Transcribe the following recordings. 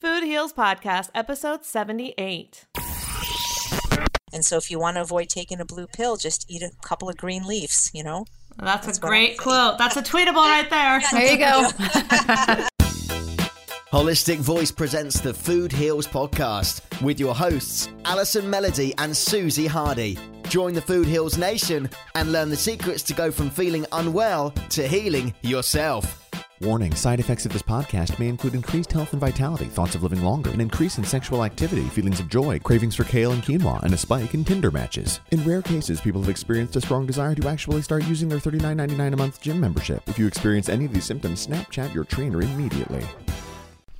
Food Heals Podcast, episode 78. And so, if you want to avoid taking a blue pill, just eat a couple of green leaves, you know? That's, That's a great quote. That's a tweetable right there. there you go. Holistic Voice presents the Food Heals podcast with your hosts, Allison Melody and Susie Hardy. Join the Food Heals Nation and learn the secrets to go from feeling unwell to healing yourself. Warning side effects of this podcast may include increased health and vitality, thoughts of living longer, an increase in sexual activity, feelings of joy, cravings for kale and quinoa, and a spike in Tinder matches. In rare cases, people have experienced a strong desire to actually start using their $39.99 a month gym membership. If you experience any of these symptoms, Snapchat your trainer immediately.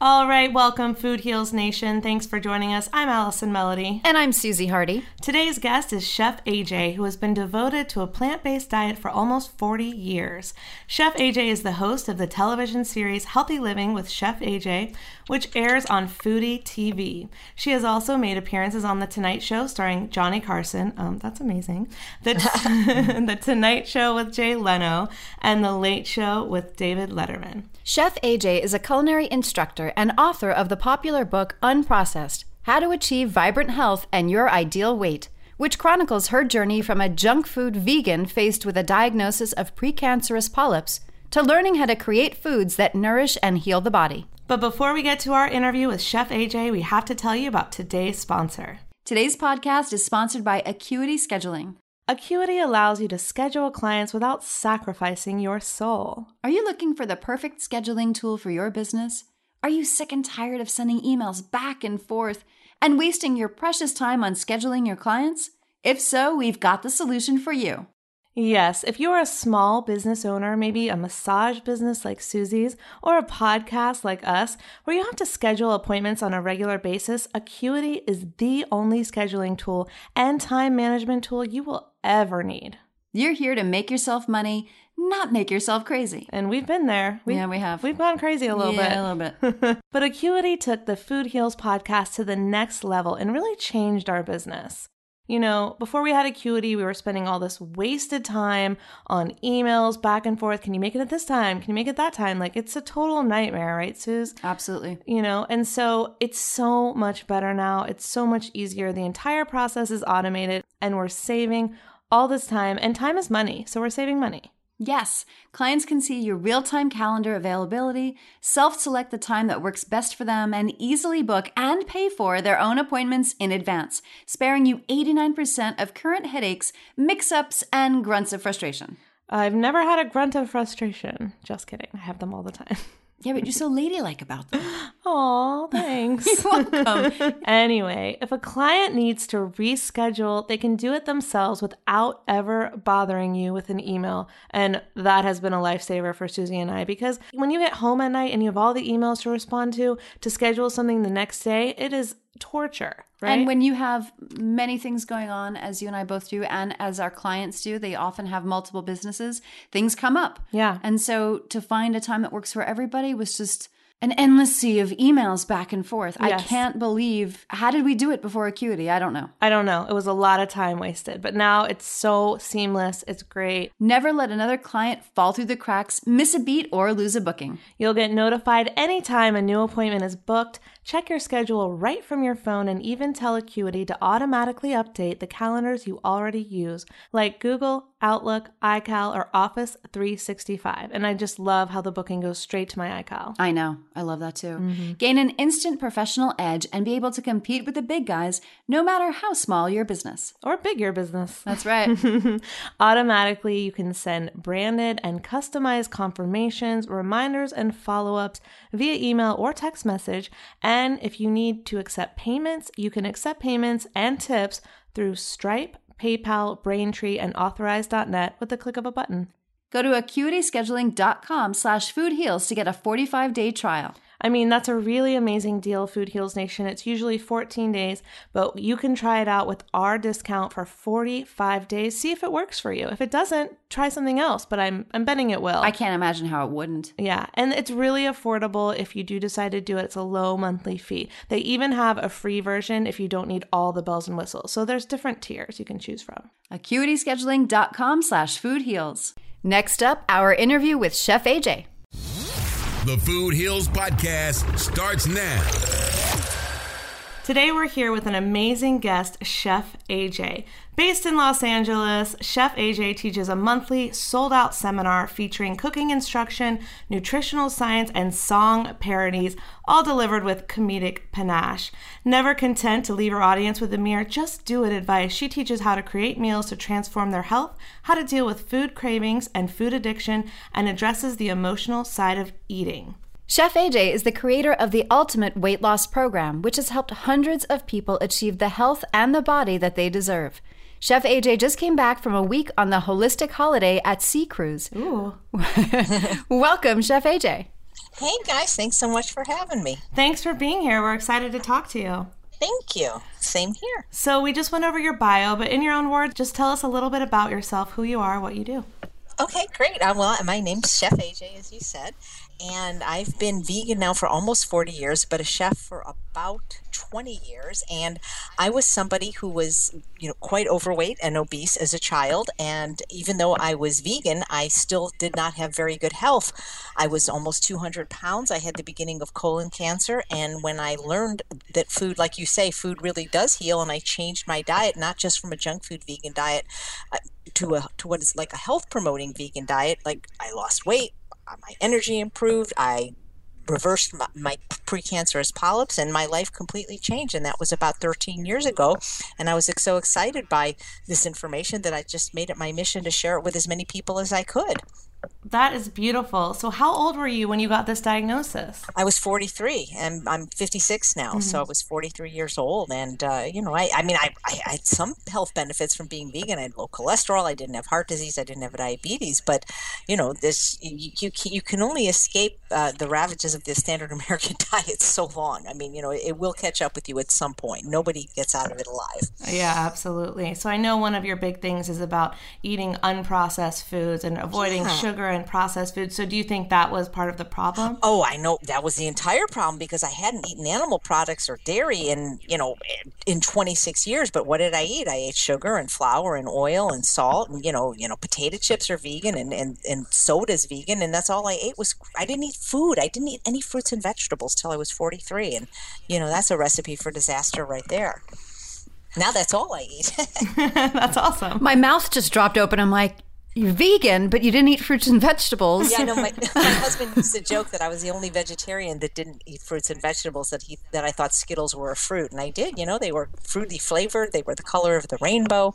All right, welcome, Food Heals Nation. Thanks for joining us. I'm Allison Melody. And I'm Susie Hardy. Today's guest is Chef AJ, who has been devoted to a plant based diet for almost 40 years. Chef AJ is the host of the television series Healthy Living with Chef AJ, which airs on Foodie TV. She has also made appearances on The Tonight Show starring Johnny Carson. Um, that's amazing. The, t- the Tonight Show with Jay Leno and The Late Show with David Letterman. Chef AJ is a culinary instructor and author of the popular book Unprocessed How to Achieve Vibrant Health and Your Ideal Weight, which chronicles her journey from a junk food vegan faced with a diagnosis of precancerous polyps to learning how to create foods that nourish and heal the body. But before we get to our interview with Chef AJ, we have to tell you about today's sponsor. Today's podcast is sponsored by Acuity Scheduling. Acuity allows you to schedule clients without sacrificing your soul. Are you looking for the perfect scheduling tool for your business? Are you sick and tired of sending emails back and forth and wasting your precious time on scheduling your clients? If so, we've got the solution for you. Yes, if you are a small business owner, maybe a massage business like Susie's, or a podcast like us, where you have to schedule appointments on a regular basis, Acuity is the only scheduling tool and time management tool you will ever need. You're here to make yourself money, not make yourself crazy. And we've been there. We've, yeah, we have. We've gone crazy a little yeah, bit. a little bit. but Acuity took the Food Heals podcast to the next level and really changed our business. You know, before we had Acuity, we were spending all this wasted time on emails back and forth. Can you make it at this time? Can you make it that time? Like, it's a total nightmare, right, Suze? Absolutely. You know, and so it's so much better now. It's so much easier. The entire process is automated, and we're saving all this time. And time is money, so we're saving money. Yes, clients can see your real time calendar availability, self select the time that works best for them, and easily book and pay for their own appointments in advance, sparing you 89% of current headaches, mix ups, and grunts of frustration. I've never had a grunt of frustration. Just kidding. I have them all the time. Yeah, but you're so ladylike about them. Aw, thanks. You're welcome. anyway, if a client needs to reschedule, they can do it themselves without ever bothering you with an email. And that has been a lifesaver for Susie and I because when you get home at night and you have all the emails to respond to to schedule something the next day, it is torture. Right? And when you have many things going on, as you and I both do, and as our clients do, they often have multiple businesses, things come up. Yeah. And so to find a time that works for everybody was just an endless sea of emails back and forth. Yes. I can't believe how did we do it before Acuity? I don't know. I don't know. It was a lot of time wasted, but now it's so seamless. It's great. Never let another client fall through the cracks, miss a beat, or lose a booking. You'll get notified anytime a new appointment is booked. Check your schedule right from your phone and even tell Acuity to automatically update the calendars you already use, like Google, Outlook, iCal, or Office 365. And I just love how the booking goes straight to my iCal. I know. I love that too. Mm-hmm. Gain an instant professional edge and be able to compete with the big guys no matter how small your business. Or big your business. That's right. Automatically, you can send branded and customized confirmations, reminders, and follow ups via email or text message. And if you need to accept payments, you can accept payments and tips through Stripe, PayPal, Braintree, and Authorize.net with the click of a button. Go to acuityscheduling.com slash foodheals to get a 45-day trial. I mean, that's a really amazing deal, Food Heals Nation. It's usually 14 days, but you can try it out with our discount for 45 days. See if it works for you. If it doesn't, try something else, but I'm I'm betting it will. I can't imagine how it wouldn't. yeah, and it's really affordable if you do decide to do it. It's a low monthly fee. They even have a free version if you don't need all the bells and whistles. So there's different tiers you can choose from. acuityscheduling.com slash foodheals. Next up, our interview with Chef AJ. The Food Heals Podcast starts now. Today we're here with an amazing guest, Chef AJ. Based in Los Angeles, Chef AJ teaches a monthly sold out seminar featuring cooking instruction, nutritional science, and song parodies, all delivered with comedic panache. Never content to leave her audience with a mere just do it advice, she teaches how to create meals to transform their health, how to deal with food cravings and food addiction, and addresses the emotional side of eating. Chef AJ is the creator of the Ultimate Weight Loss Program, which has helped hundreds of people achieve the health and the body that they deserve. Chef AJ just came back from a week on the holistic holiday at Sea Cruise. Ooh. Welcome, Chef AJ. Hey guys, thanks so much for having me. Thanks for being here. We're excited to talk to you. Thank you. Same here. So, we just went over your bio, but in your own words, just tell us a little bit about yourself, who you are, what you do. Okay, great. Uh, well, my name's Chef AJ, as you said, and I've been vegan now for almost 40 years, but a chef for about 20 years. And I was somebody who was, you know, quite overweight and obese as a child. And even though I was vegan, I still did not have very good health. I was almost 200 pounds. I had the beginning of colon cancer. And when I learned that food, like you say, food really does heal, and I changed my diet, not just from a junk food vegan diet. To a to what is like a health promoting vegan diet like i lost weight uh, my energy improved. I reversed my, my precancerous polyps and my life completely changed and that was about 13 years ago and i was so excited by this information that i just made it my mission to share it with as many people as i could that is beautiful. So, how old were you when you got this diagnosis? I was 43, and I'm 56 now. Mm-hmm. So, I was 43 years old. And, uh, you know, I, I mean, I, I, had some health benefits from being vegan. I had low cholesterol. I didn't have heart disease. I didn't have diabetes. But, you know, this you, you, you can only escape uh, the ravages of the standard American diet so long. I mean, you know, it will catch up with you at some point. Nobody gets out of it alive. Yeah, absolutely. So, I know one of your big things is about eating unprocessed foods and avoiding yeah. sugar and processed food. So do you think that was part of the problem? Oh, I know that was the entire problem because I hadn't eaten animal products or dairy in, you know, in 26 years. But what did I eat? I ate sugar and flour and oil and salt and, you know, you know, potato chips are vegan and, and, and soda's vegan. And that's all I ate was, I didn't eat food. I didn't eat any fruits and vegetables till I was 43. And, you know, that's a recipe for disaster right there. Now that's all I eat. that's awesome. My mouth just dropped open. I'm like, you're vegan, but you didn't eat fruits and vegetables. Yeah, I know. My, my husband used to joke that I was the only vegetarian that didn't eat fruits and vegetables. That he that I thought Skittles were a fruit, and I did. You know, they were fruity flavored. They were the color of the rainbow.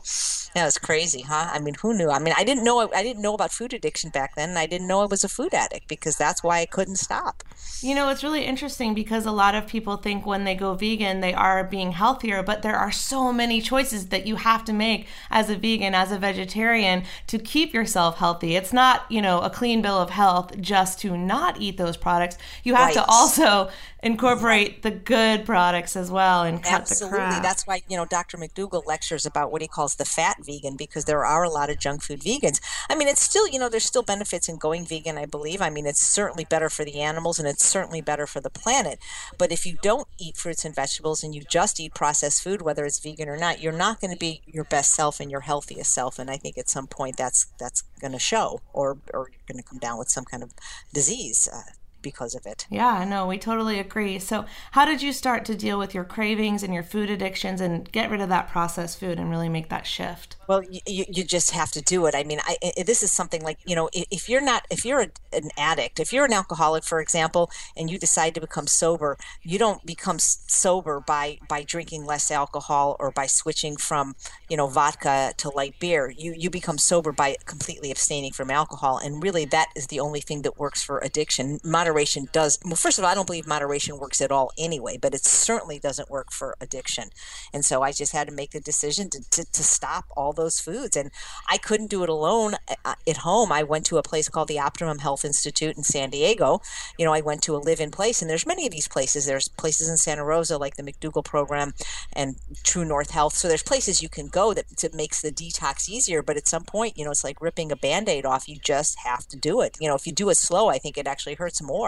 That was crazy, huh? I mean, who knew? I mean, I didn't know. I didn't know about food addiction back then, and I didn't know I was a food addict because that's why I couldn't stop. You know, it's really interesting because a lot of people think when they go vegan, they are being healthier, but there are so many choices that you have to make as a vegan, as a vegetarian, to keep yourself healthy. It's not, you know, a clean bill of health just to not eat those products. You have right. to also incorporate the good products as well and cut Absolutely. the crap. That's why, you know, Dr. McDougall lectures about what he calls the fat vegan because there are a lot of junk food vegans. I mean, it's still, you know, there's still benefits in going vegan, I believe. I mean, it's certainly better for the animals and it's certainly better for the planet. But if you don't eat fruits and vegetables and you just eat processed food, whether it's vegan or not, you're not going to be your best self and your healthiest self. And I think at some point that's that's going to show or, or you're going to come down with some kind of disease. Uh, because of it. Yeah, no, we totally agree. So, how did you start to deal with your cravings and your food addictions and get rid of that processed food and really make that shift? Well, you, you just have to do it. I mean, I, this is something like, you know, if you're not, if you're a, an addict, if you're an alcoholic, for example, and you decide to become sober, you don't become sober by, by drinking less alcohol or by switching from, you know, vodka to light beer. You, you become sober by completely abstaining from alcohol. And really, that is the only thing that works for addiction. Moderation does, well, first of all, I don't believe moderation works at all anyway, but it certainly doesn't work for addiction. And so I just had to make the decision to, to, to stop all those foods. And I couldn't do it alone uh, uh, at home. I went to a place called the Optimum Health Institute in San Diego. You know, I went to a live in place, and there's many of these places. There's places in Santa Rosa like the McDougall program and True North Health. So there's places you can go that, that makes the detox easier. But at some point, you know, it's like ripping a band aid off. You just have to do it. You know, if you do it slow, I think it actually hurts more.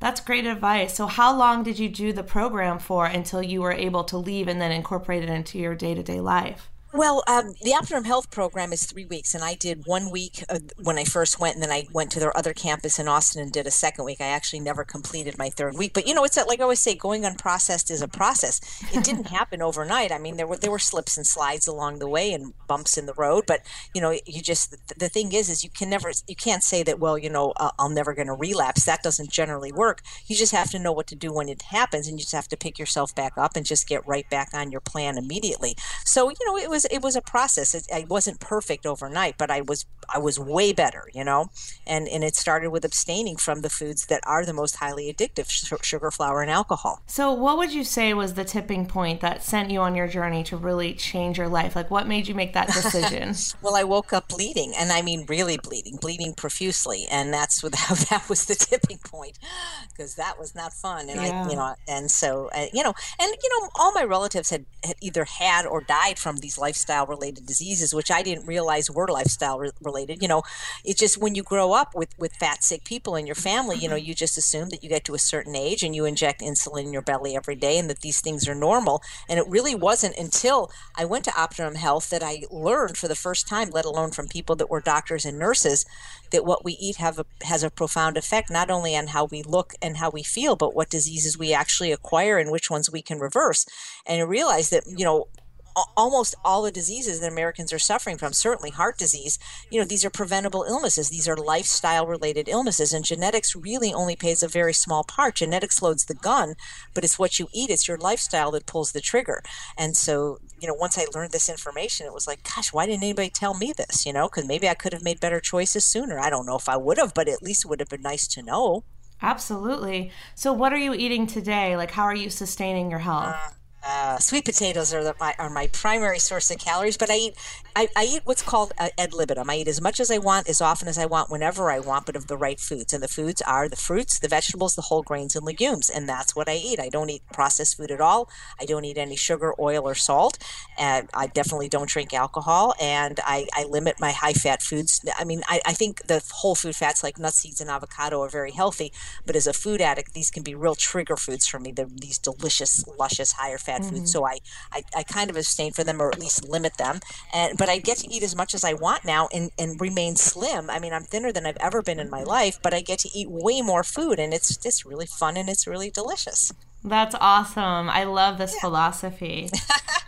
That's great advice. So, how long did you do the program for until you were able to leave and then incorporate it into your day to day life? Well, um, the Optimum Health program is three weeks, and I did one week uh, when I first went, and then I went to their other campus in Austin and did a second week. I actually never completed my third week, but you know, it's like I always say, going unprocessed is a process. It didn't happen overnight. I mean, there were there were slips and slides along the way and bumps in the road, but you know, you just the thing is, is you can never you can't say that. Well, you know, uh, I'm never going to relapse. That doesn't generally work. You just have to know what to do when it happens, and you just have to pick yourself back up and just get right back on your plan immediately. So you know, it was was it was a process. It, I wasn't perfect overnight, but I was I was way better, you know. And and it started with abstaining from the foods that are the most highly addictive, sugar, flour, and alcohol. So, what would you say was the tipping point that sent you on your journey to really change your life? Like, what made you make that decision? well, I woke up bleeding, and I mean really bleeding, bleeding profusely, and that's that, that was the tipping point because that was not fun. And yeah. I, you know, and so uh, you know, and you know, all my relatives had, had either had or died from these lifestyle related diseases, which I didn't realize were lifestyle re- related. You know, it's just when you grow up with, with fat, sick people in your family, you know, you just assume that you get to a certain age and you inject insulin in your belly every day and that these things are normal. And it really wasn't until I went to Optimum Health that I learned for the first time, let alone from people that were doctors and nurses, that what we eat have a, has a profound effect not only on how we look and how we feel, but what diseases we actually acquire and which ones we can reverse. And I realized that, you know, almost all the diseases that Americans are suffering from, certainly heart disease, you know, these are preventable illnesses. These are lifestyle related illnesses. And genetics really only plays a very small part. Genetics loads the gun, but it's what you eat, it's your lifestyle that pulls the trigger. And so, you know, once I learned this information, it was like, gosh, why didn't anybody tell me this? You know, because maybe I could have made better choices sooner. I don't know if I would have, but at least it would have been nice to know. Absolutely. So, what are you eating today? Like, how are you sustaining your health? Uh, uh, sweet potatoes are the, my are my primary source of calories, but I eat I, I eat what's called uh, ad libitum. I eat as much as I want, as often as I want, whenever I want, but of the right foods. And the foods are the fruits, the vegetables, the whole grains, and legumes. And that's what I eat. I don't eat processed food at all. I don't eat any sugar, oil, or salt. And I definitely don't drink alcohol. And I, I limit my high fat foods. I mean, I, I think the whole food fats like nuts, seeds, and avocado are very healthy. But as a food addict, these can be real trigger foods for me. They're these delicious, luscious, higher fat mm-hmm. foods. So I, I, I kind of abstain from them or at least limit them. And but I get to eat as much as I want now and, and remain slim. I mean, I'm thinner than I've ever been in my life, but I get to eat way more food, and it's just really fun and it's really delicious. That's awesome. I love this yeah. philosophy.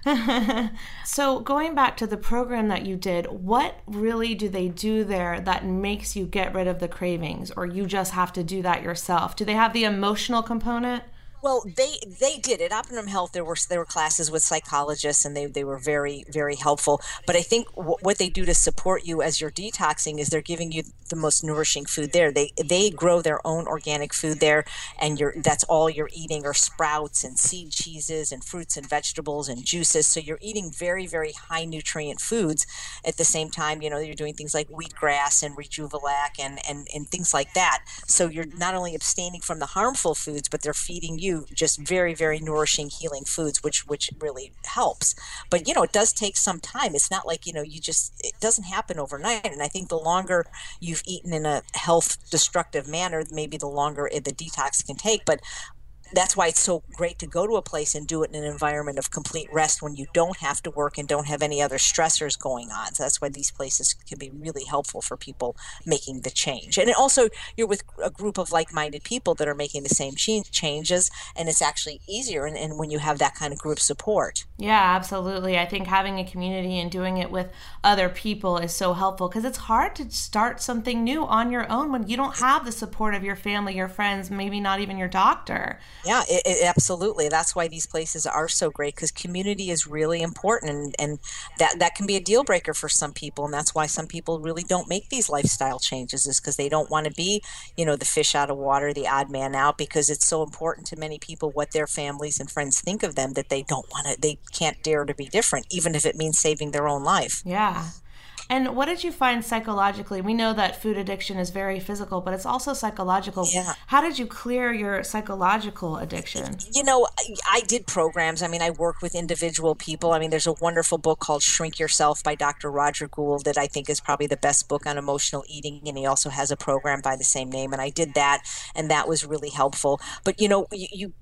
so, going back to the program that you did, what really do they do there that makes you get rid of the cravings, or you just have to do that yourself? Do they have the emotional component? Well, they they did at Optimum Health. There were there were classes with psychologists, and they they were very very helpful. But I think w- what they do to support you as you're detoxing is they're giving you the most nourishing food there. They they grow their own organic food there, and you're that's all you're eating are sprouts and seed cheeses and fruits and vegetables and juices. So you're eating very very high nutrient foods. At the same time, you know you're doing things like wheatgrass and Rejuvelac and and and things like that. So you're not only abstaining from the harmful foods, but they're feeding you you just very very nourishing healing foods which which really helps. But you know it does take some time. It's not like you know you just it doesn't happen overnight. And i think the longer you've eaten in a health destructive manner maybe the longer the detox can take. But that's why it's so great to go to a place and do it in an environment of complete rest when you don't have to work and don't have any other stressors going on. So that's why these places can be really helpful for people making the change. And also, you're with a group of like minded people that are making the same changes, and it's actually easier and, and when you have that kind of group support. Yeah, absolutely. I think having a community and doing it with other people is so helpful because it's hard to start something new on your own when you don't have the support of your family, your friends, maybe not even your doctor. Yeah, it, it, absolutely. That's why these places are so great because community is really important, and, and that that can be a deal breaker for some people, and that's why some people really don't make these lifestyle changes is because they don't want to be, you know, the fish out of water, the odd man out, because it's so important to many people what their families and friends think of them that they don't want to, they can't dare to be different, even if it means saving their own life. Yeah. And what did you find psychologically? We know that food addiction is very physical, but it's also psychological. Yeah. How did you clear your psychological addiction? You know, I did programs. I mean, I work with individual people. I mean, there's a wonderful book called Shrink Yourself by Dr. Roger Gould that I think is probably the best book on emotional eating. And he also has a program by the same name. And I did that, and that was really helpful. But, you know, you, you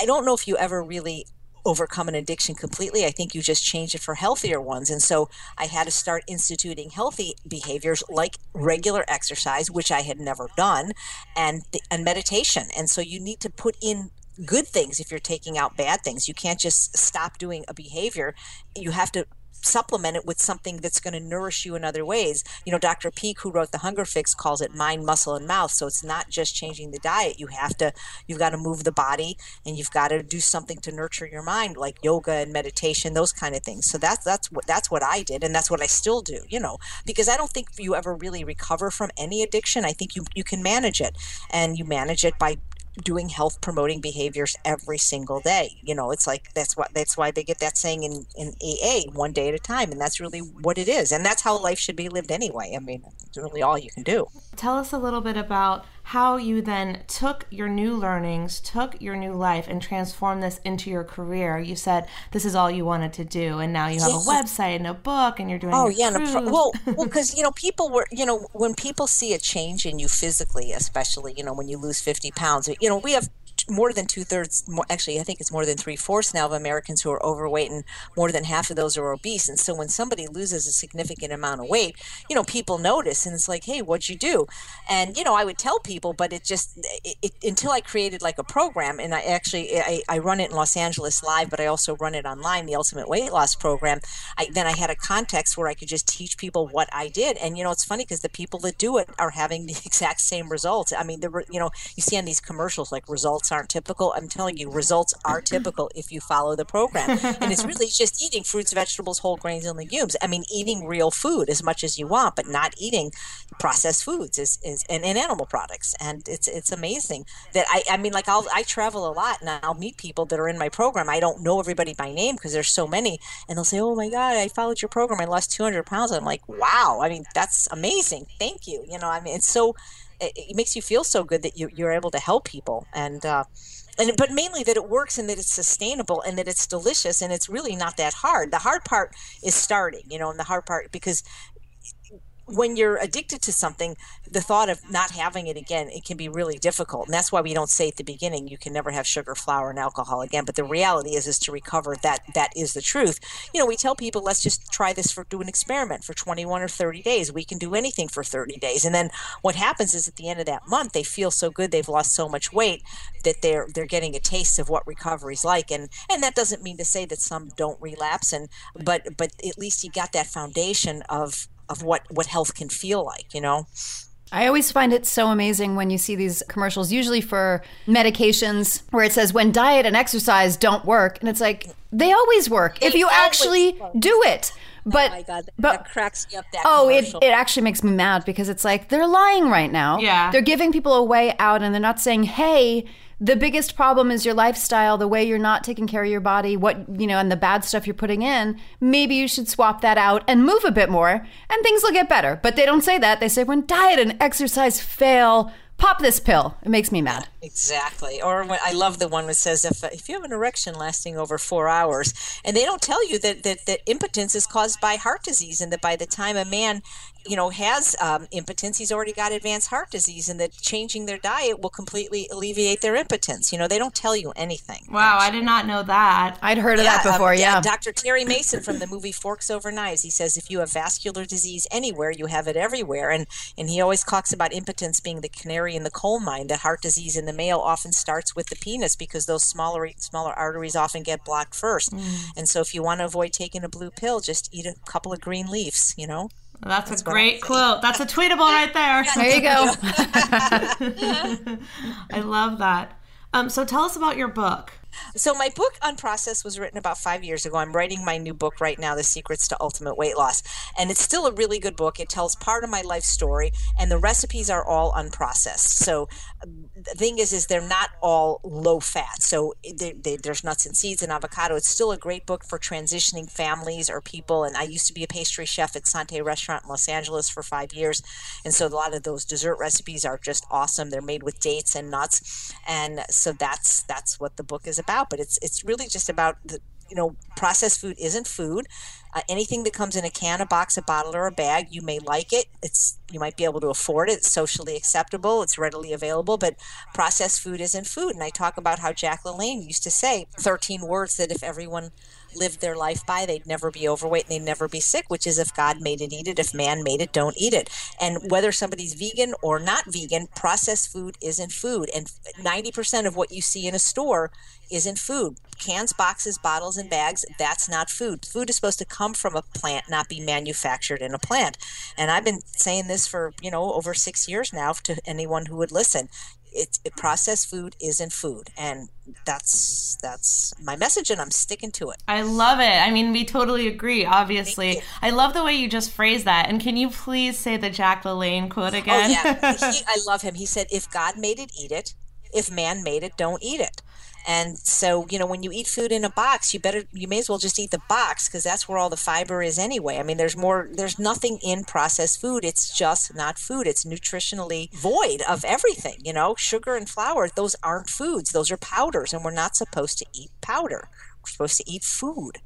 I don't know if you ever really overcome an addiction completely. I think you just change it for healthier ones. And so I had to start instituting healthy behaviors like regular exercise, which I had never done, and and meditation. And so you need to put in good things if you're taking out bad things. You can't just stop doing a behavior. You have to supplement it with something that's going to nourish you in other ways. You know, Dr. Peeke, who wrote the Hunger Fix, calls it mind, muscle, and mouth. So it's not just changing the diet. You have to, you've got to move the body, and you've got to do something to nurture your mind, like yoga and meditation, those kind of things. So that's that's what that's what I did, and that's what I still do. You know, because I don't think you ever really recover from any addiction. I think you you can manage it, and you manage it by doing health promoting behaviors every single day. You know, it's like that's what that's why they get that saying in in AA, one day at a time, and that's really what it is, and that's how life should be lived anyway. I mean, it's really all you can do. Tell us a little bit about how you then took your new learnings, took your new life, and transformed this into your career. You said this is all you wanted to do, and now you have yeah. a website and a book, and you're doing. Oh yeah, pro- well, well, because you know people were, you know, when people see a change in you physically, especially, you know, when you lose fifty pounds, you know, we have more than two thirds, actually, I think it's more than three fourths now of Americans who are overweight, and more than half of those are obese. And so when somebody loses a significant amount of weight, you know, people notice, and it's like, hey, what'd you do? And you know, I would tell people, but it just it, it, until I created like a program, and I actually I, I run it in Los Angeles live, but I also run it online, the Ultimate Weight Loss Program. I, then I had a context where I could just teach people what I did, and you know, it's funny because the people that do it are having the exact same results. I mean, the you know, you see on these commercials like results aren't typical. I'm telling you, results are typical if you follow the program. and it's really just eating fruits, vegetables, whole grains, and legumes. I mean, eating real food as much as you want, but not eating processed foods is, is and, and animal products. And it's it's amazing that I I mean, like I'll I travel a lot and I'll meet people that are in my program. I don't know everybody by name because there's so many, and they'll say, "Oh my God, I followed your program. I lost 200 pounds." I'm like, "Wow! I mean, that's amazing. Thank you." You know, I mean, it's so it, makes you feel so good that you, you're able to help people. And uh, and but mainly that it works and that it's sustainable and that it's delicious and it's really not that hard. The hard part is starting you know and the hard part because when you're addicted to something, the thought of not having it again, it can be really difficult. And that's why we don't say at the beginning you can never have sugar, flour, and alcohol again. But the reality is is to recover that that is the truth. You know, we tell people let's just try this for do an experiment for 21 or 30 days. We can do anything for 30 days. And then what happens is at the end of that month they feel so good they've lost so much weight that they're they're getting a taste of what recovery's like. And and that doesn't mean to say that some don't relapse and but but at least you got that foundation of of what what health can feel like you know I always find it so amazing when you see these commercials, usually for medications, where it says when diet and exercise don't work. And it's like, they always work if you actually work. do it. Oh but, oh my God, that, but, that cracks me up. That oh, it, it actually makes me mad because it's like they're lying right now. Yeah. They're giving people a way out and they're not saying, hey, the biggest problem is your lifestyle, the way you're not taking care of your body, what, you know, and the bad stuff you're putting in. Maybe you should swap that out and move a bit more and things will get better. But they don't say that. They say when diet and exercise fail, pop this pill. It makes me mad. Exactly. Or when, I love the one that says if, if you have an erection lasting over four hours, and they don't tell you that, that, that impotence is caused by heart disease, and that by the time a man you know has um, impotence he's already got advanced heart disease and that changing their diet will completely alleviate their impotence you know they don't tell you anything wow actually. i did not know that i'd heard of yeah, that before um, yeah. yeah dr terry mason from the movie forks over knives he says if you have vascular disease anywhere you have it everywhere and and he always talks about impotence being the canary in the coal mine that heart disease in the male often starts with the penis because those smaller smaller arteries often get blocked first mm. and so if you want to avoid taking a blue pill just eat a couple of green leaves you know that's, That's a great quote. That's a tweetable right there. There you go. I love that. Um, so tell us about your book. So my book on Unprocessed was written about five years ago. I'm writing my new book right now, The Secrets to Ultimate Weight Loss, and it's still a really good book. It tells part of my life story, and the recipes are all unprocessed. So the thing is, is they're not all low fat. So they, they, there's nuts and seeds and avocado. It's still a great book for transitioning families or people. And I used to be a pastry chef at Sante Restaurant in Los Angeles for five years, and so a lot of those dessert recipes are just awesome. They're made with dates and nuts, and so that's that's what the book is about. But it's it's really just about the you know processed food isn't food Uh, anything that comes in a can, a box, a bottle, or a bag, you may like it. It's you might be able to afford it. It's socially acceptable. It's readily available. But processed food isn't food. And I talk about how Jack LaLanne used to say 13 words that if everyone lived their life by, they'd never be overweight and they'd never be sick, which is if God made it, eat it. If man made it, don't eat it. And whether somebody's vegan or not vegan, processed food isn't food. And 90% of what you see in a store isn't food. Cans, boxes, bottles, and bags, that's not food. Food is supposed to come from a plant, not be manufactured in a plant. And I've been saying this for, you know, over six years now to anyone who would listen it, it, processed food isn't food. And that's that's my message and i'm sticking to it. I love it. I mean we totally agree obviously. I love the way you just phrased that. And can you please say the jack lalanne quote oh, again? oh, yeah. he, i love him. He said if god made it eat it. If man made it don't eat it and so, you know, when you eat food in a box, you better, you may as well just eat the box because that's where all the fiber is anyway. I mean, there's more, there's nothing in processed food. It's just not food. It's nutritionally void of everything, you know, sugar and flour. Those aren't foods. Those are powders. And we're not supposed to eat powder. We're supposed to eat food.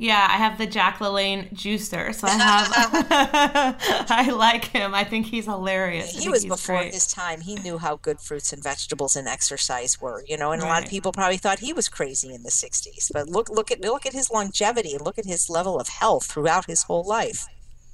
Yeah, I have the Jack LaLanne juicer, so I have. I like him. I think he's hilarious. He was before great. his time. He knew how good fruits and vegetables and exercise were, you know. And right. a lot of people probably thought he was crazy in the '60s. But look, look at look at his longevity and look at his level of health throughout his whole life.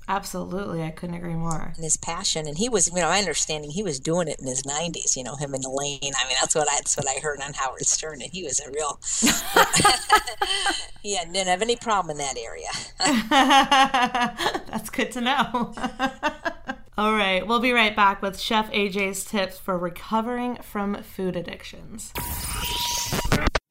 Absolutely, I couldn't agree more. And his passion, and he was, you know, my understanding, he was doing it in his '90s. You know, him and Elaine. I mean, that's what I, that's what I heard on Howard Stern, and he was a real. he didn't have any problem in that area. that's good to know. All right, we'll be right back with Chef AJ's tips for recovering from food addictions.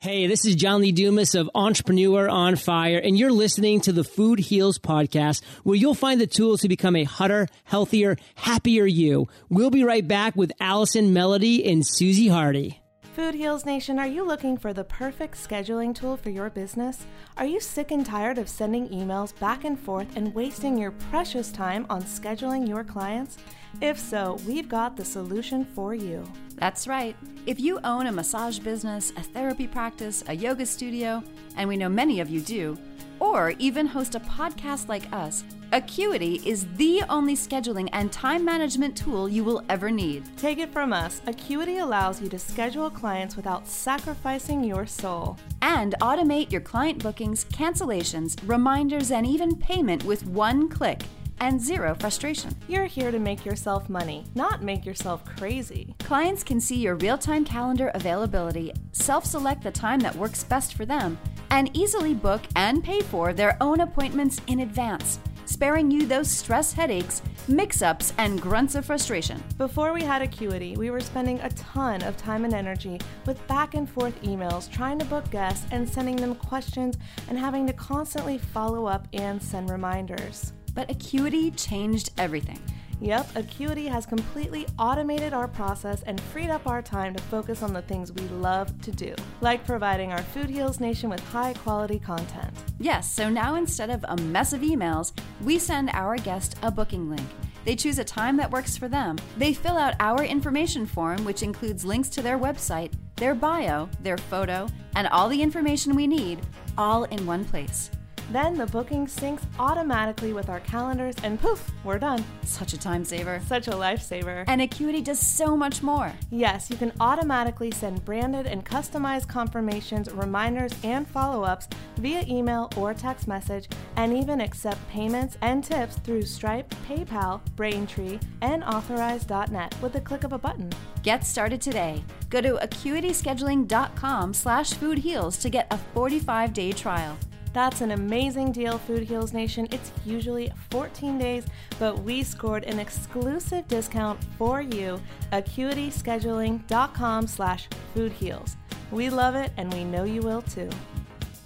Hey, this is John Lee Dumas of Entrepreneur on Fire, and you're listening to the Food Heals podcast, where you'll find the tools to become a hotter, healthier, happier you. We'll be right back with Allison Melody and Susie Hardy. Food Heals Nation, are you looking for the perfect scheduling tool for your business? Are you sick and tired of sending emails back and forth and wasting your precious time on scheduling your clients? If so, we've got the solution for you. That's right. If you own a massage business, a therapy practice, a yoga studio, and we know many of you do, or even host a podcast like us, Acuity is the only scheduling and time management tool you will ever need. Take it from us, Acuity allows you to schedule clients without sacrificing your soul. And automate your client bookings, cancellations, reminders, and even payment with one click and zero frustration. You're here to make yourself money, not make yourself crazy. Clients can see your real time calendar availability, self select the time that works best for them, and easily book and pay for their own appointments in advance sparing you those stress headaches, mix ups, and grunts of frustration. Before we had Acuity, we were spending a ton of time and energy with back and forth emails trying to book guests and sending them questions and having to constantly follow up and send reminders. But Acuity changed everything. Yep, Acuity has completely automated our process and freed up our time to focus on the things we love to do, like providing our Food Heals Nation with high quality content. Yes, so now instead of a mess of emails, we send our guest a booking link. They choose a time that works for them. They fill out our information form, which includes links to their website, their bio, their photo, and all the information we need, all in one place. Then the booking syncs automatically with our calendars, and poof, we're done. Such a time saver. Such a lifesaver. And Acuity does so much more. Yes, you can automatically send branded and customized confirmations, reminders, and follow ups via email or text message, and even accept payments and tips through Stripe, PayPal, Braintree, and Authorize.net with the click of a button. Get started today. Go to acuityscheduling.com slash foodheals to get a 45-day trial. That's an amazing deal, Food Heals Nation. It's usually 14 days, but we scored an exclusive discount for you. AcuityScheduling.com slash foodheals. We love it, and we know you will too.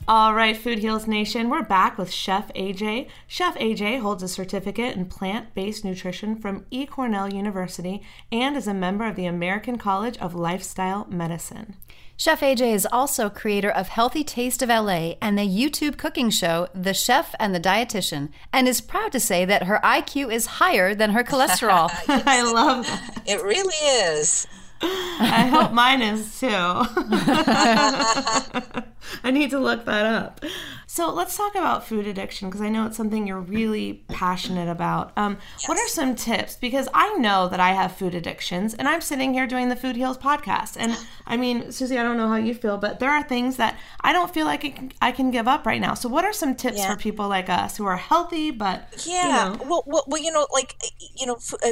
All right, Food Heals Nation, we're back with Chef AJ. Chef AJ holds a certificate in plant based nutrition from E. Cornell University and is a member of the American College of Lifestyle Medicine. Chef AJ is also creator of Healthy Taste of LA and the YouTube cooking show The Chef and the Dietitian, and is proud to say that her IQ is higher than her cholesterol. I love that. It really is. I hope mine is too. I need to look that up. So let's talk about food addiction because I know it's something you're really passionate about. Um, yes. What are some tips? Because I know that I have food addictions, and I'm sitting here doing the Food Heals podcast. And I mean, Susie, I don't know how you feel, but there are things that I don't feel like I can give up right now. So, what are some tips yeah. for people like us who are healthy, but yeah, you know, well, well, well, you know, like you know. Uh,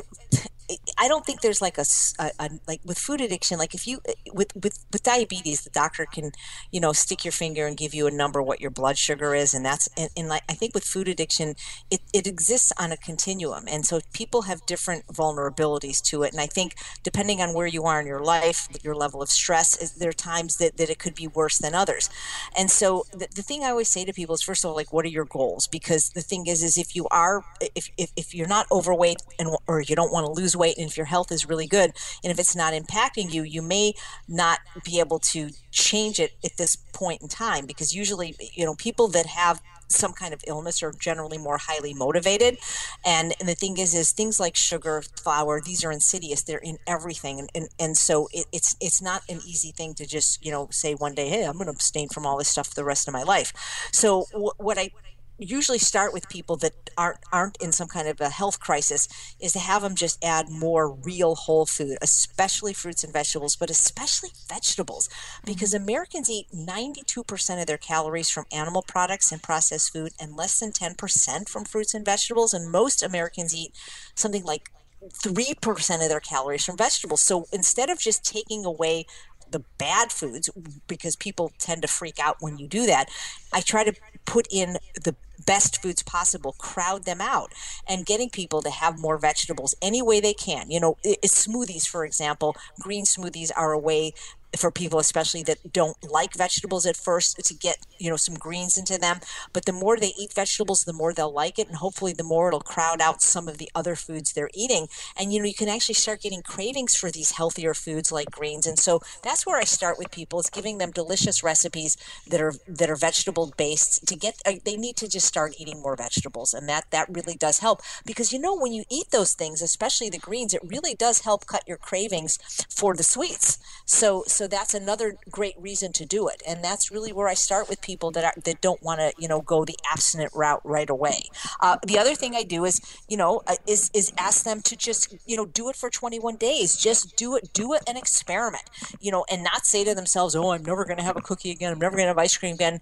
I don't think there's like a, a, a, like with food addiction like if you uh, with with with diabetes the doctor can you know stick your finger and give you a number what your blood sugar is and that's and, and like I think with food addiction it, it exists on a continuum and so people have different vulnerabilities to it and I think depending on where you are in your life your level of stress is there are times that, that it could be worse than others. And so the, the thing I always say to people is first of all like what are your goals? Because the thing is is if you are if, if, if you're not overweight and or you don't want to lose weight and if your health is really good and if it's not impacting you you may not be able to change it at this point in time because usually you know people that have some kind of illness are generally more highly motivated. And, and the thing is is things like sugar flour these are insidious. They're in everything. And, and, and so it, it's it's not an easy thing to just you know say one day hey i'm going to abstain from all this stuff for the rest of my life. So w- what i usually start with people that aren't aren't in some kind of a health crisis is to have them just add more real whole food especially fruits and vegetables but especially vegetables because mm-hmm. Americans eat 92% of their calories from animal products and processed food and less than 10% from fruits and vegetables and most Americans eat something like 3% of their calories from vegetables so instead of just taking away the bad foods because people tend to freak out when you do that. I try to put in the best foods possible, crowd them out, and getting people to have more vegetables any way they can. You know, smoothies, for example, green smoothies are a way for people especially that don't like vegetables at first to get you know some greens into them. But the more they eat vegetables the more they'll like it and hopefully the more it'll crowd out some of the other foods they're eating. And you know you can actually start getting cravings for these healthier foods like greens. And so that's where I start with people is giving them delicious recipes that are that are vegetable based to get uh, they need to just start eating more vegetables and that that really does help. Because you know when you eat those things especially the greens it really does help cut your cravings for the sweets. So so that's another great reason to do it. And that's really where i start with people that are that don't want to you know go the abstinent route right away. Uh, the other thing i do is you know uh, is is ask them to just you know do it for 21 days. Just do it do it an experiment you know and not say to themselves oh i'm never going to have a cookie again. I'm never going to have ice cream again.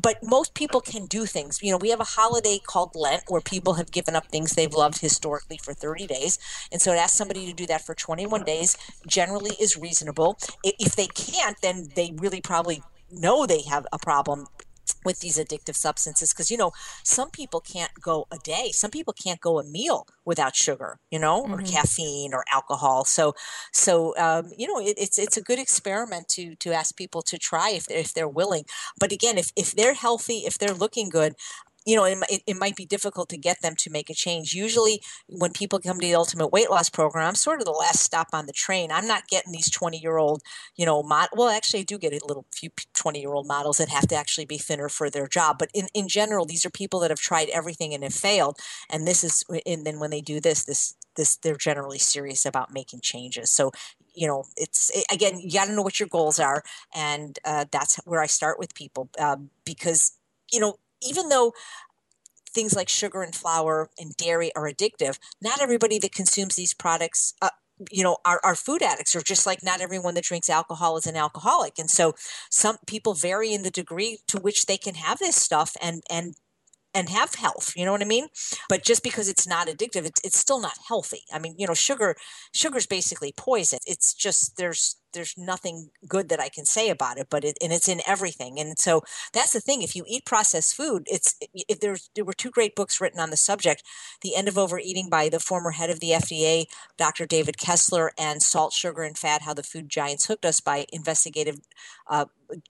But most people can do things. You know we have a holiday called lent where people have given up things they've loved historically for 30 days. And so to ask somebody to do that for 21 days generally is reasonable. If they can't, then they really probably know they have a problem with these addictive substances because you know some people can't go a day. Some people can't go a meal without sugar you know mm-hmm. or caffeine or alcohol. So so um, you know it, it's it's a good experiment to to ask people to try if they're, if they're willing. But again if if they're healthy if they're looking good you know, it, it, might be difficult to get them to make a change. Usually, when people come to the Ultimate Weight Loss Program, I'm sort of the last stop on the train. I'm not getting these 20 year old, you know, mod- well, actually, I do get a little few 20 year old models that have to actually be thinner for their job. But in, in general, these are people that have tried everything and have failed. And this is, and then when they do this, this, this, they're generally serious about making changes. So you know it's again you got to know what your goals are and uh, that's where i start with people um, because you know even though things like sugar and flour and dairy are addictive, not everybody that consumes these products. Uh, you know, are, food addicts, or just like not everyone that drinks alcohol is an alcoholic. And so some people vary in the degree to which they can have this stuff and and and have health you know what i mean but just because it's not addictive it's, it's still not healthy i mean you know sugar sugar's basically poison it's just there's there's nothing good that I can say about it, but it, and it's in everything. And so that's the thing. If you eat processed food, it's if there's there were two great books written on the subject, "The End of Overeating" by the former head of the FDA, Dr. David Kessler, and "Salt, Sugar, and Fat: How the Food Giants Hooked Us" by investigative uh,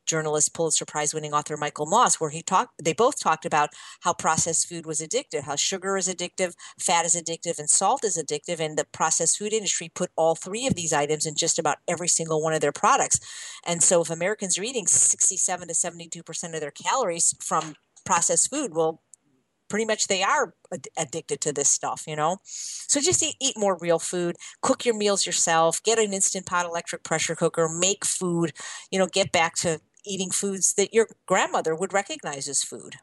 journalist, Pulitzer Prize winning author Michael Moss, where he talked. They both talked about how processed food was addictive, how sugar is addictive, fat is addictive, and salt is addictive. And the processed food industry put all three of these items in just about every single single one of their products. And so if Americans are eating 67 to 72% of their calories from processed food, well, pretty much they are ad- addicted to this stuff, you know? So just eat, eat more real food, cook your meals yourself, get an instant pot electric pressure cooker, make food, you know, get back to eating foods that your grandmother would recognize as food.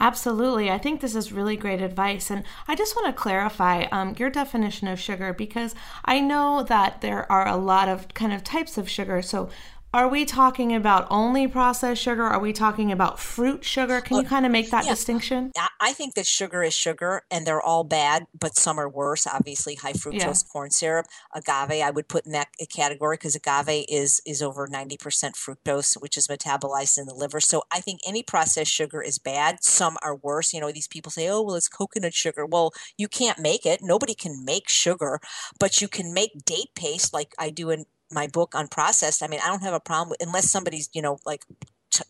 Absolutely. I think this is really great advice. And I just want to clarify um, your definition of sugar because I know that there are a lot of kind of types of sugar. So, are we talking about only processed sugar? Are we talking about fruit sugar? Can you kind of make that yeah. distinction? I think that sugar is sugar and they're all bad, but some are worse. Obviously, high fructose yeah. corn syrup, agave, I would put in that category because agave is is over 90% fructose, which is metabolized in the liver. So I think any processed sugar is bad. Some are worse. You know, these people say, oh, well, it's coconut sugar. Well, you can't make it. Nobody can make sugar, but you can make date paste like I do in my book unprocessed, I mean, I don't have a problem with, unless somebody's, you know, like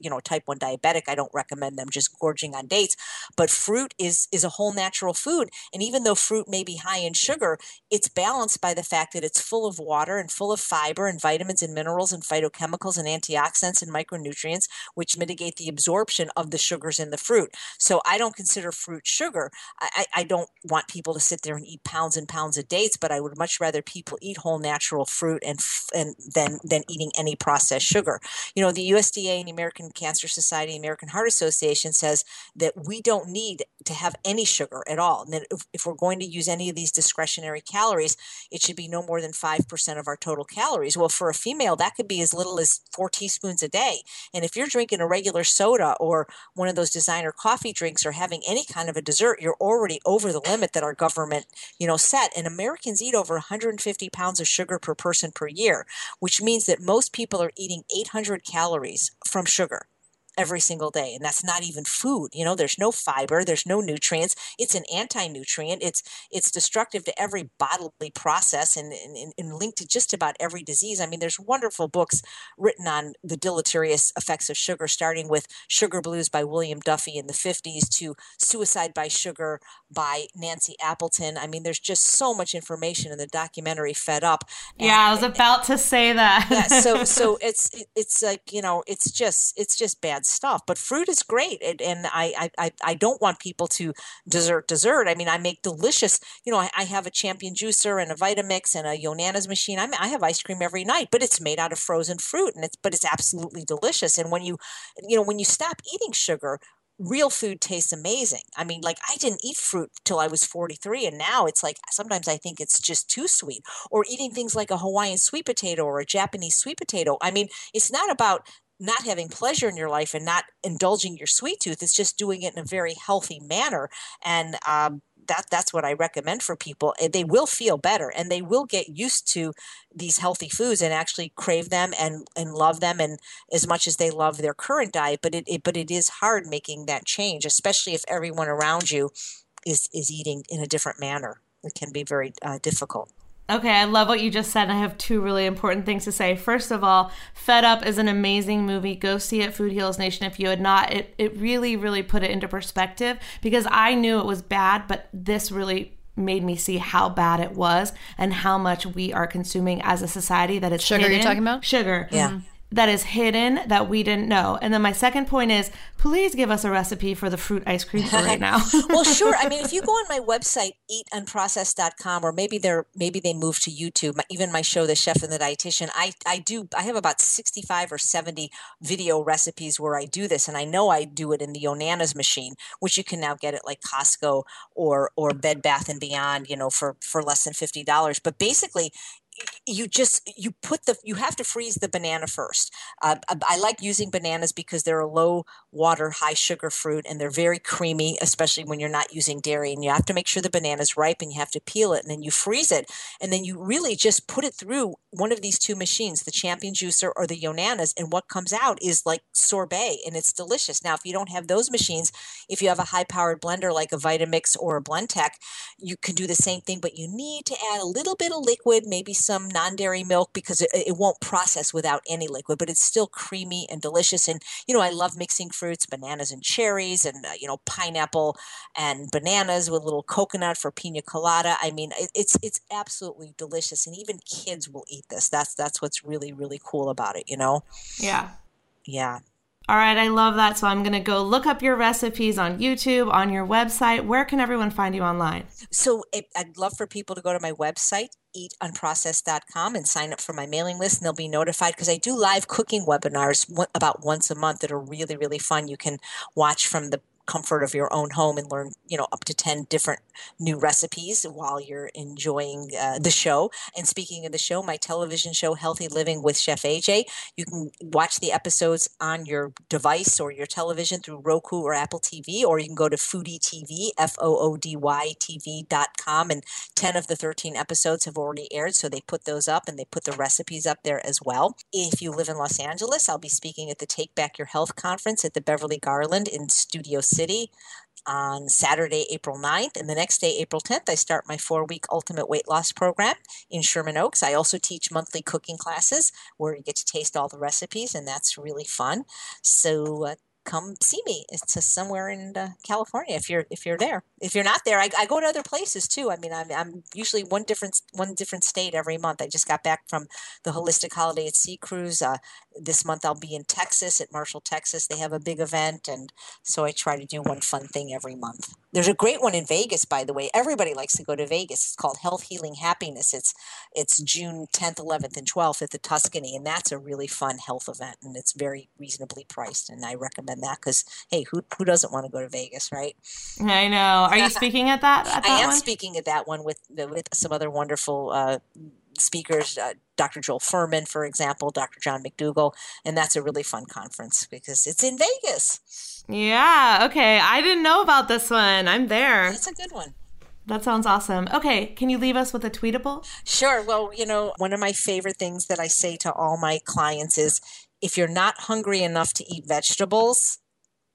you know type 1 diabetic i don't recommend them just gorging on dates but fruit is is a whole natural food and even though fruit may be high in sugar it's balanced by the fact that it's full of water and full of fiber and vitamins and minerals and phytochemicals and antioxidants and micronutrients which mitigate the absorption of the sugars in the fruit. So i don't consider fruit sugar. I, I don't want people to sit there and eat pounds and pounds of dates but i would much rather people eat whole natural fruit and and than than eating any processed sugar. You know the usda and the american American Cancer Society, American Heart Association says that we don't need to have any sugar at all. And that if, if we're going to use any of these discretionary calories, it should be no more than 5% of our total calories. Well, for a female, that could be as little as four teaspoons a day. And if you're drinking a regular soda or one of those designer coffee drinks or having any kind of a dessert, you're already over the limit that our government, you know, set. And Americans eat over 150 pounds of sugar per person per year, which means that most people are eating 800 calories from sugar sugar every single day and that's not even food you know there's no fiber there's no nutrients it's an anti-nutrient it's it's destructive to every bodily process and, and, and linked to just about every disease. I mean there's wonderful books written on the deleterious effects of sugar starting with sugar blues by william duffy in the 50s to suicide by sugar by nancy appleton. I mean there's just so much information in the documentary fed up and, yeah i was about to say that. Yeah so so it's it's like you know it's just it's just bad stuff. But fruit is great, and, and I, I I don't want people to dessert dessert. I mean, I make delicious. You know, I, I have a Champion juicer and a Vitamix and a Yonanas machine. I, I have ice cream every night, but it's made out of frozen fruit, and it's but it's absolutely delicious. And when you you know when you stop eating sugar, real food tastes amazing. I mean, like I didn't eat fruit till I was 43 and now it's like sometimes I think it's just too sweet or eating things like a Hawaiian sweet potato or a Japanese sweet potato. I mean, it's not about not having pleasure in your life and not indulging your sweet tooth. It's just doing it in a very healthy manner. And um, that that's what I recommend for people. They will feel better and they will get used to these healthy foods and actually crave them and, and love them and as much as they love their current diet. But it, it but it is hard making that change, especially if everyone around you is is eating in a different manner. It can be very uh, difficult. Okay, I love what you just said. I have two really important things to say. First of all, Fed Up is an amazing movie. Go see it, Food Heals Nation. If you had not, it, it really, really put it into perspective because I knew it was bad, but this really made me see how bad it was and how much we are consuming as a society that it's sugar. Hidden. You're talking about sugar. Yeah. Mm-hmm that is hidden that we didn't know. And then my second point is please give us a recipe for the fruit ice cream for right now. well, sure. I mean, if you go on my website eatunprocessed.com or maybe they're maybe they move to YouTube, even my show The Chef and the Dietitian, I I do I have about 65 or 70 video recipes where I do this and I know I do it in the Yonanas machine, which you can now get at like Costco or or Bed Bath and Beyond, you know, for for less than $50. But basically, you just you put the you have to freeze the banana first. Uh, i like using bananas because they're a low water high sugar fruit and they're very creamy especially when you're not using dairy and you have to make sure the banana's ripe and you have to peel it and then you freeze it and then you really just put it through one of these two machines the champion juicer or the yonanas and what comes out is like sorbet and it's delicious. Now if you don't have those machines if you have a high powered blender like a vitamix or a blendtec you can do the same thing but you need to add a little bit of liquid maybe some non-dairy milk because it, it won't process without any liquid, but it's still creamy and delicious. And you know, I love mixing fruits, bananas and cherries, and uh, you know, pineapple and bananas with a little coconut for pina colada. I mean, it, it's it's absolutely delicious, and even kids will eat this. That's that's what's really really cool about it. You know? Yeah. Yeah. All right, I love that. So I'm going to go look up your recipes on YouTube, on your website. Where can everyone find you online? So I'd love for people to go to my website, eatunprocessed.com, and sign up for my mailing list, and they'll be notified because I do live cooking webinars about once a month that are really, really fun. You can watch from the comfort of your own home and learn, you know, up to 10 different new recipes while you're enjoying uh, the show. And speaking of the show, my television show, Healthy Living with Chef AJ, you can watch the episodes on your device or your television through Roku or Apple TV, or you can go to Foody TV, F O O D Y TV.com. And 10 of the 13 episodes have already aired. So they put those up and they put the recipes up there as well. If you live in Los Angeles, I'll be speaking at the Take Back Your Health conference at the Beverly Garland in Studio City on Saturday, April 9th. And the next day, April 10th, I start my four week ultimate weight loss program in Sherman Oaks. I also teach monthly cooking classes where you get to taste all the recipes, and that's really fun. So, uh, come see me. It's somewhere in uh, California if you're if you're there. If you're not there, I, I go to other places too. I mean, I'm, I'm usually one different one different state every month. I just got back from the Holistic Holiday at Sea cruise. Uh, this month I'll be in Texas at Marshall, Texas. They have a big event, and so I try to do one fun thing every month. There's a great one in Vegas, by the way. Everybody likes to go to Vegas. It's called Health Healing Happiness. It's it's June 10th, 11th, and 12th at the Tuscany, and that's a really fun health event, and it's very reasonably priced, and I recommend that because hey, who who doesn't want to go to Vegas, right? I know. Are you speaking at that? At that I am one? speaking at that one with with some other wonderful. Uh, speakers, uh, Dr. Joel Fuhrman, for example, Dr. John McDougall, and that's a really fun conference because it's in Vegas. Yeah, okay. I didn't know about this one. I'm there. It's a good one. That sounds awesome. Okay, can you leave us with a tweetable? Sure. Well, you know, one of my favorite things that I say to all my clients is if you're not hungry enough to eat vegetables,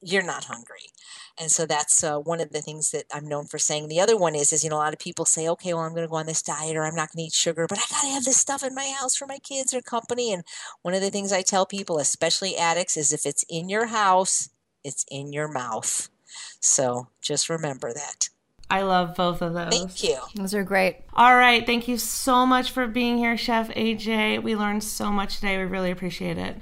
you're not hungry and so that's uh, one of the things that i'm known for saying the other one is is you know a lot of people say okay well i'm going to go on this diet or i'm not going to eat sugar but i got to have this stuff in my house for my kids or company and one of the things i tell people especially addicts is if it's in your house it's in your mouth so just remember that I love both of those. Thank you. Those are great. All right. Thank you so much for being here, Chef AJ. We learned so much today. We really appreciate it.